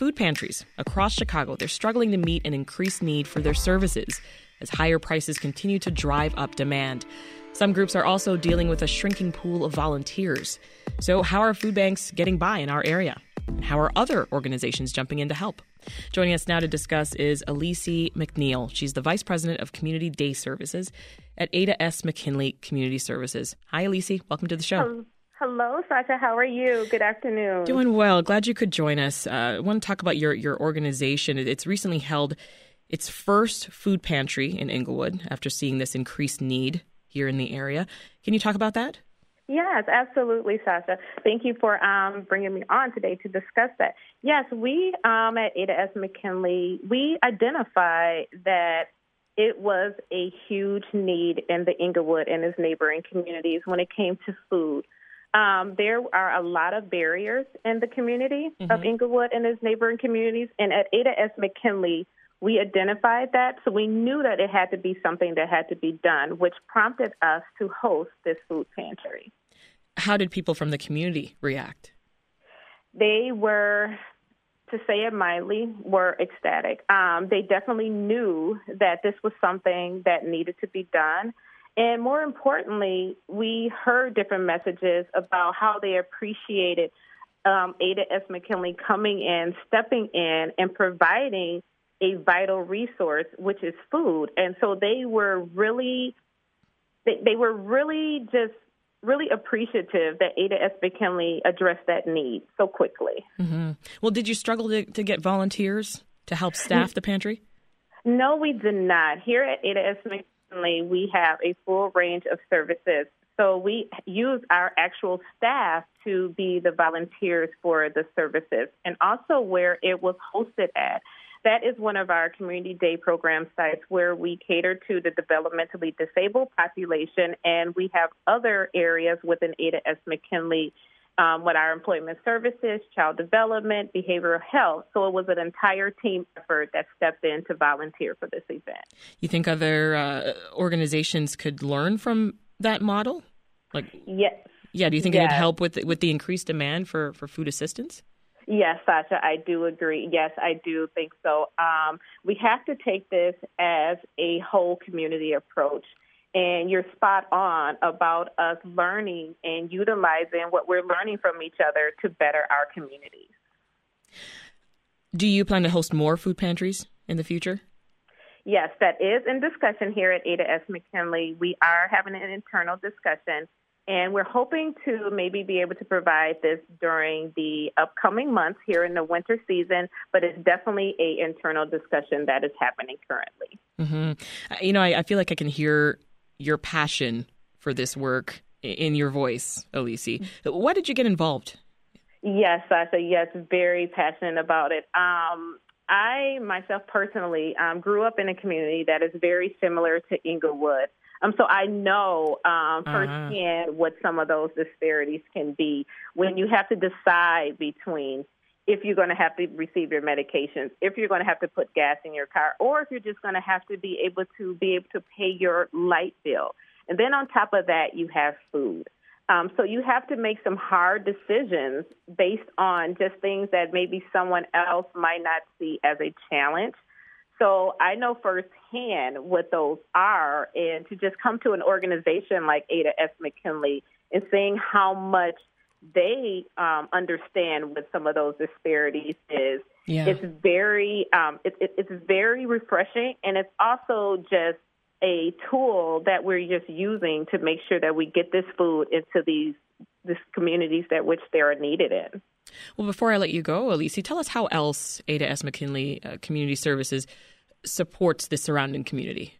food pantries across Chicago, they're struggling to meet an increased need for their services as higher prices continue to drive up demand. Some groups are also dealing with a shrinking pool of volunteers. So, how are food banks getting by in our area? And how are other organizations jumping in to help? Joining us now to discuss is Elise McNeal. She's the Vice President of Community Day Services at Ada S. McKinley Community Services. Hi, Elise. Welcome to the show. Hello, Sasha. How are you? Good afternoon. Doing well. Glad you could join us. Uh, I want to talk about your, your organization. It's recently held its first food pantry in Englewood after seeing this increased need here in the area. Can you talk about that? Yes, absolutely, Sasha. Thank you for um, bringing me on today to discuss that. Yes, we um, at Ada S. McKinley, we identify that it was a huge need in the Englewood and its neighboring communities when it came to food. Um, there are a lot of barriers in the community mm-hmm. of Englewood and its neighboring communities, and at Ada S. McKinley, we identified that, so we knew that it had to be something that had to be done, which prompted us to host this food pantry. How did people from the community react? They were, to say it mildly, were ecstatic. Um, they definitely knew that this was something that needed to be done. And more importantly, we heard different messages about how they appreciated um, Ada S. McKinley coming in, stepping in, and providing a vital resource, which is food. And so they were really, they, they were really just really appreciative that Ada S. McKinley addressed that need so quickly. Mm-hmm. Well, did you struggle to, to get volunteers to help staff the pantry? No, we did not. Here at Ada S. McKinley, we have a full range of services. So we use our actual staff to be the volunteers for the services and also where it was hosted at. That is one of our community day program sites where we cater to the developmentally disabled population, and we have other areas within Ada S. McKinley um, with our employment services, child development, behavioral health. So it was an entire team effort that stepped in to volunteer for this event. You think other uh, organizations could learn from that model? Like, yes. Yeah. Do you think yes. it would help with with the increased demand for, for food assistance? Yes, Sasha, I do agree. Yes, I do think so. Um, we have to take this as a whole community approach. And you're spot on about us learning and utilizing what we're learning from each other to better our communities. Do you plan to host more food pantries in the future? Yes, that is in discussion here at Ada S. McKinley. We are having an internal discussion and we're hoping to maybe be able to provide this during the upcoming months here in the winter season, but it's definitely a internal discussion that is happening currently. Mm-hmm. You know, I, I, feel like I can hear your passion for this work in your voice, Elise. Why did you get involved? Yes, Sasha. Yes, very passionate about it. Um, I myself personally um, grew up in a community that is very similar to Englewood. Um, so I know um, uh-huh. firsthand what some of those disparities can be when you have to decide between if you're going to have to receive your medications, if you're going to have to put gas in your car, or if you're just going to have to be able to be able to pay your light bill. And then on top of that, you have food. Um, so you have to make some hard decisions based on just things that maybe someone else might not see as a challenge. So I know firsthand what those are, and to just come to an organization like Ada S. McKinley and seeing how much they um, understand what some of those disparities is, yeah. it's very um, it, it, it's very refreshing, and it's also just a tool that we're just using to make sure that we get this food into these these communities that which they are needed in. Well, before I let you go, Elise, tell us how else Ada S. McKinley uh, Community Services supports the surrounding community.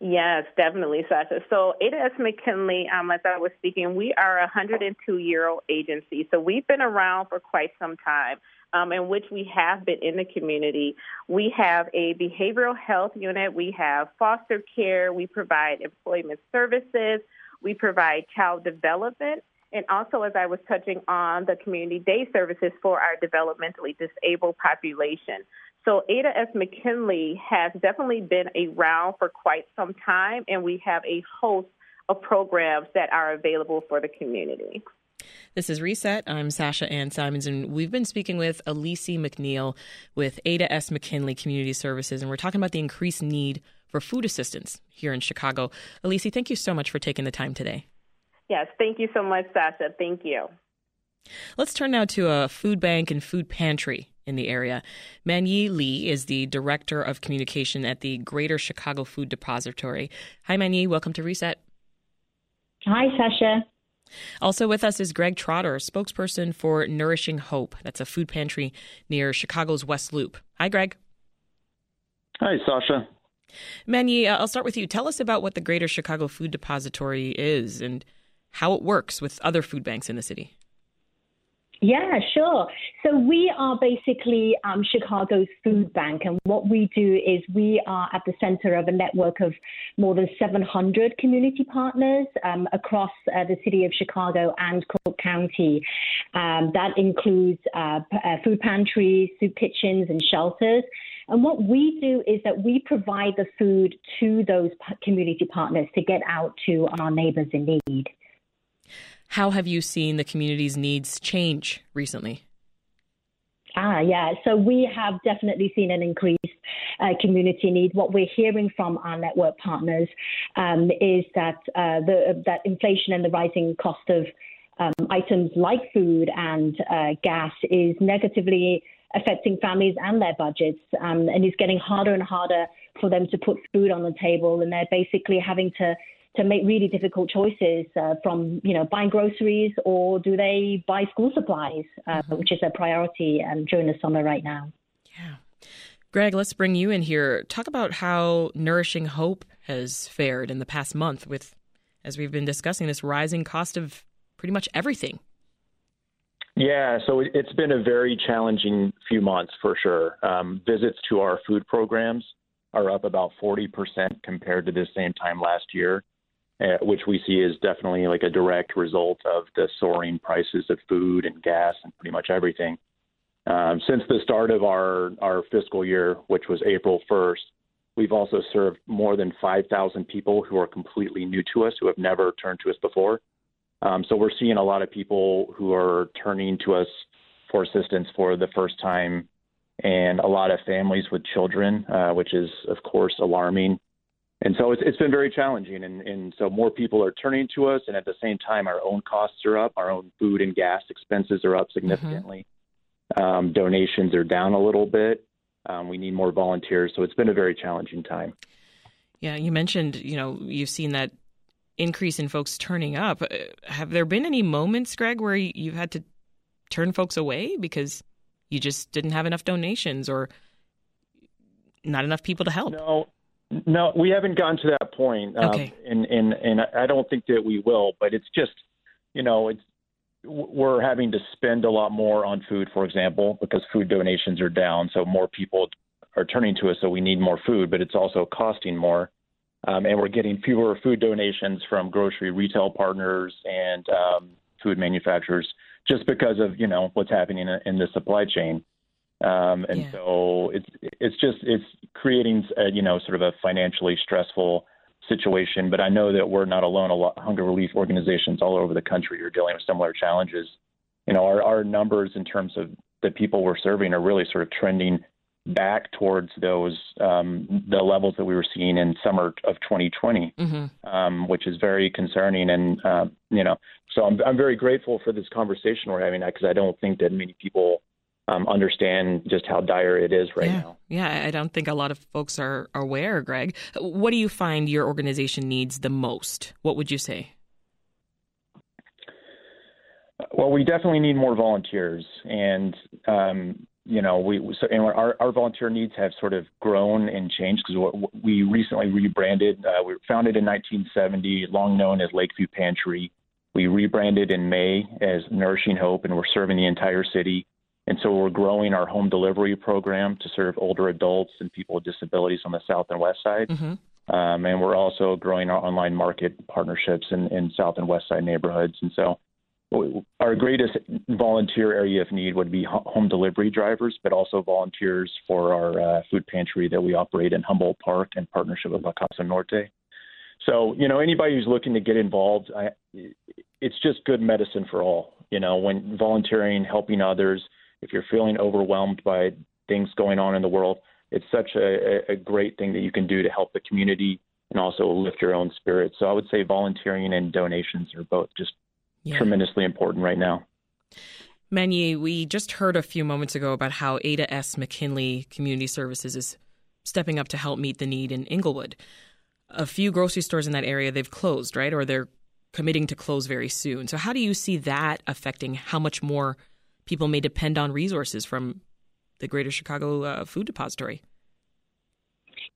Yes, definitely, Sasha. So, Ada S. McKinley, um, as I was speaking, we are a 102 year old agency. So, we've been around for quite some time. Um, in which we have been in the community. We have a behavioral health unit, we have foster care, we provide employment services, we provide child development, and also, as I was touching on, the community day services for our developmentally disabled population. So Ada S. McKinley has definitely been around for quite some time, and we have a host of programs that are available for the community. This is Reset. I'm Sasha Ann Simons, and we've been speaking with Elise McNeal with Ada S. McKinley Community Services, and we're talking about the increased need for food assistance here in Chicago. Elise, thank you so much for taking the time today. Yes, thank you so much, Sasha. Thank you. Let's turn now to a food bank and food pantry in the area. Man-Yee Lee is the Director of Communication at the Greater Chicago Food Depository. Hi, Man-Yee. Welcome to Reset. Hi, Sasha. Also with us is Greg Trotter, spokesperson for Nourishing Hope. That's a food pantry near Chicago's West Loop. Hi, Greg. Hi, Sasha. Man-Yee, uh, I'll start with you. Tell us about what the Greater Chicago Food Depository is and how it works with other food banks in the city. Yeah, sure. So we are basically um, Chicago's food bank, and what we do is we are at the center of a network of more than 700 community partners um, across uh, the city of Chicago and Cook County. Um, that includes uh, p- uh, food pantries, soup kitchens, and shelters. And what we do is that we provide the food to those community partners to get out to our neighbors in need. How have you seen the community's needs change recently? Ah, yeah. So we have definitely seen an increased uh, community need. What we're hearing from our network partners um, is that uh, the that inflation and the rising cost of um, items like food and uh, gas is negatively affecting families and their budgets, um, and it's getting harder and harder for them to put food on the table, and they're basically having to to make really difficult choices uh, from you know buying groceries or do they buy school supplies, uh, mm-hmm. which is a priority um, during the summer right now. Yeah. Greg, let's bring you in here. Talk about how Nourishing Hope has fared in the past month with, as we've been discussing, this rising cost of pretty much everything. Yeah, so it's been a very challenging few months for sure. Um, visits to our food programs are up about 40% compared to the same time last year uh, which we see is definitely like a direct result of the soaring prices of food and gas and pretty much everything. Um, since the start of our, our fiscal year, which was April 1st, we've also served more than 5,000 people who are completely new to us, who have never turned to us before. Um, so we're seeing a lot of people who are turning to us for assistance for the first time, and a lot of families with children, uh, which is, of course, alarming and so it's, it's been very challenging. And, and so more people are turning to us, and at the same time, our own costs are up. Our own food and gas expenses are up significantly. Mm-hmm. Um, donations are down a little bit. Um, we need more volunteers, so it's been a very challenging time. Yeah, you mentioned you know you've seen that increase in folks turning up. Uh, have there been any moments, Greg, where you've had to turn folks away because you just didn't have enough donations or not enough people to help? No, no, we haven't gotten to that point, um, and and and I don't think that we will. But it's just, you know, it's we're having to spend a lot more on food, for example, because food donations are down, so more people are turning to us. So we need more food, but it's also costing more, um, and we're getting fewer food donations from grocery retail partners and um, food manufacturers just because of you know what's happening in, in the supply chain. Um, and yeah. so it's it's just it's creating a, you know sort of a financially stressful situation. But I know that we're not alone. A lot hunger relief organizations all over the country are dealing with similar challenges. You know, our our numbers in terms of the people we're serving are really sort of trending back towards those um, the levels that we were seeing in summer of 2020, mm-hmm. um, which is very concerning. And uh, you know, so I'm I'm very grateful for this conversation we're having because I don't think that many people um, understand just how dire it is right yeah. now. Yeah, I don't think a lot of folks are aware, Greg. What do you find your organization needs the most? What would you say? Well, we definitely need more volunteers, and um, you know, we so and our our volunteer needs have sort of grown and changed because we recently rebranded. Uh, we were founded in 1970, long known as Lakeview Pantry. We rebranded in May as Nourishing Hope, and we're serving the entire city. And so we're growing our home delivery program to serve older adults and people with disabilities on the south and west side. Mm-hmm. Um, and we're also growing our online market partnerships in, in south and west side neighborhoods. And so our greatest volunteer area of need would be home delivery drivers, but also volunteers for our uh, food pantry that we operate in Humboldt Park in partnership with La Casa Norte. So, you know, anybody who's looking to get involved, I, it's just good medicine for all. You know, when volunteering, helping others, if you're feeling overwhelmed by things going on in the world, it's such a, a great thing that you can do to help the community and also lift your own spirits. So I would say volunteering and donations are both just yeah. tremendously important right now. Man-Yee, we just heard a few moments ago about how Ada S. McKinley Community Services is stepping up to help meet the need in Englewood. A few grocery stores in that area they've closed, right? Or they're committing to close very soon. So how do you see that affecting how much more people may depend on resources from the Greater Chicago uh, Food Depository?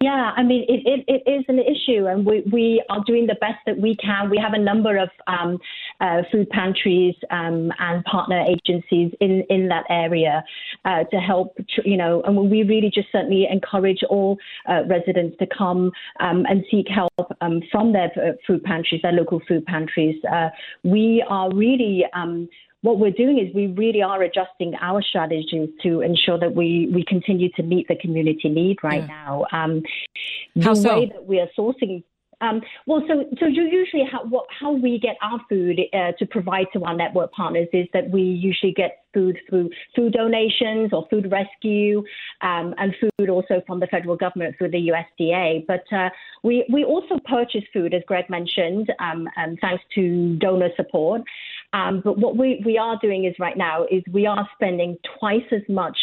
Yeah, I mean, it, it, it is an issue, and we, we are doing the best that we can. We have a number of um, uh, food pantries um, and partner agencies in, in that area uh, to help, you know, and we really just certainly encourage all uh, residents to come um, and seek help um, from their uh, food pantries, their local food pantries. Uh, we are really um, what we're doing is we really are adjusting our strategies to ensure that we, we continue to meet the community need right yeah. now. Um, How the so? way that we are sourcing um, well, so so usually how what, how we get our food uh, to provide to our network partners is that we usually get food through food donations or food rescue, um, and food also from the federal government through the USDA. But uh, we we also purchase food, as Greg mentioned, um, thanks to donor support. Um, but what we we are doing is right now is we are spending twice as much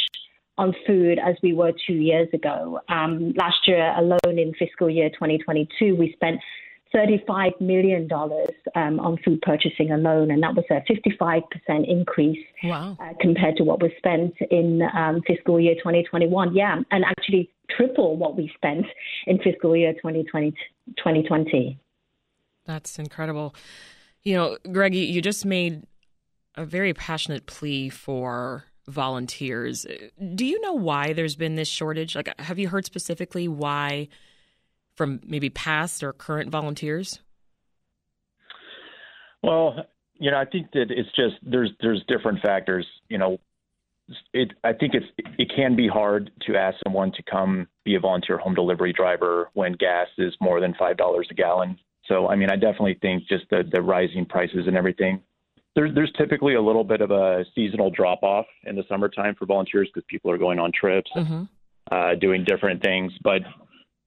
on food as we were two years ago. Um, last year alone in fiscal year 2022, we spent $35 million um, on food purchasing alone, and that was a 55% increase wow. uh, compared to what was spent in um, fiscal year 2021. Yeah, and actually triple what we spent in fiscal year 2020. 2020. That's incredible. You know, Greg, you just made a very passionate plea for volunteers. Do you know why there's been this shortage? Like, have you heard specifically why from maybe past or current volunteers? Well, you know, I think that it's just there's there's different factors. You know, it I think it's it can be hard to ask someone to come be a volunteer home delivery driver when gas is more than five dollars a gallon. So I mean, I definitely think just the the rising prices and everything there's there's typically a little bit of a seasonal drop off in the summertime for volunteers because people are going on trips, mm-hmm. uh, doing different things. But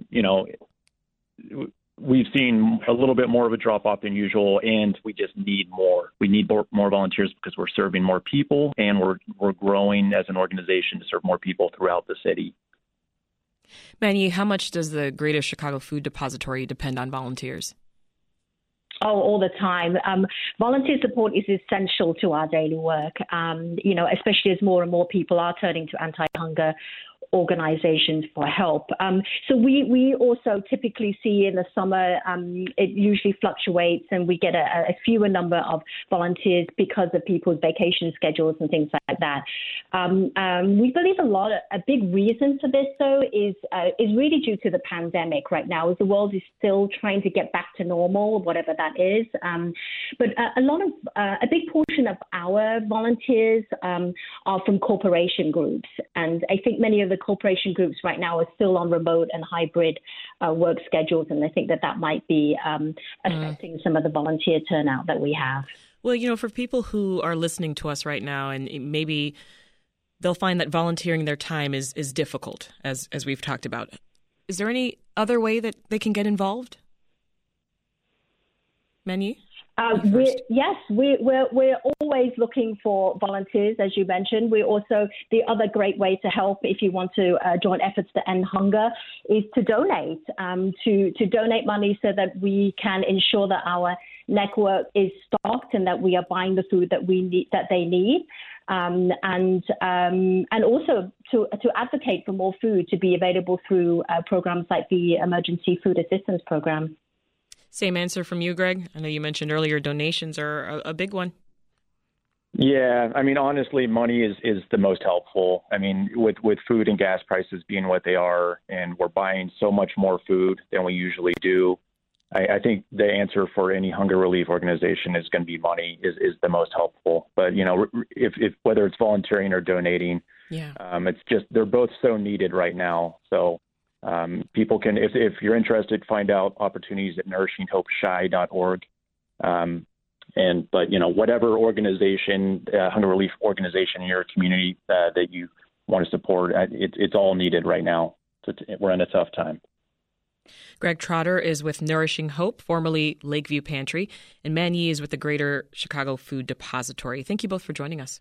you know, we've seen a little bit more of a drop off than usual, and we just need more. We need more, more volunteers because we're serving more people, and we're we're growing as an organization to serve more people throughout the city. Man-Yee, how much does the Greater Chicago Food Depository depend on volunteers? Oh, all the time. Um, volunteer support is essential to our daily work. Um, you know, especially as more and more people are turning to anti-hunger organizations for help. Um, so we, we also typically see in the summer, um, it usually fluctuates and we get a, a, fewer number of volunteers because of people's vacation schedules and things like that. Um, um we believe a lot, of, a big reason for this though is, uh, is really due to the pandemic right now as the world is still trying to get back to normal, whatever that is. Um, but a, a, lot of, uh, a big portion of our volunteers um, are from corporation groups. And I think many of the corporation groups right now are still on remote and hybrid uh, work schedules, and I think that that might be um, mm. affecting some of the volunteer turnout that we have. Well, you know, for people who are listening to us right now, and maybe they'll find that volunteering their time is is difficult, as as we've talked about. Is there any other way that they can get involved? Man-Yee? Uh, we're, yes, we, we're, we're always looking for volunteers, as you mentioned. We're also, the other great way to help if you want to uh, join efforts to end hunger is to donate, um, to, to donate money so that we can ensure that our network is stocked and that we are buying the food that we need, that they need. Um, and um, and also to to advocate for more food to be available through uh, programs like the Emergency Food Assistance Program. Same answer from you, Greg. I know you mentioned earlier donations are a, a big one. Yeah, I mean, honestly, money is is the most helpful. I mean, with with food and gas prices being what they are, and we're buying so much more food than we usually do. I, I think the answer for any hunger relief organization is going to be money is is the most helpful. But you know, if if whether it's volunteering or donating, yeah, um, it's just they're both so needed right now. So um, people can, if, if you're interested, find out opportunities at nourishinghopechi.org. Um, and but you know whatever organization, uh, hunger relief organization in your community uh, that you want to support, uh, it, it's all needed right now. We're in a tough time. Greg Trotter is with Nourishing Hope, formerly Lakeview Pantry, and Man-Yee is with the Greater Chicago Food Depository. Thank you both for joining us.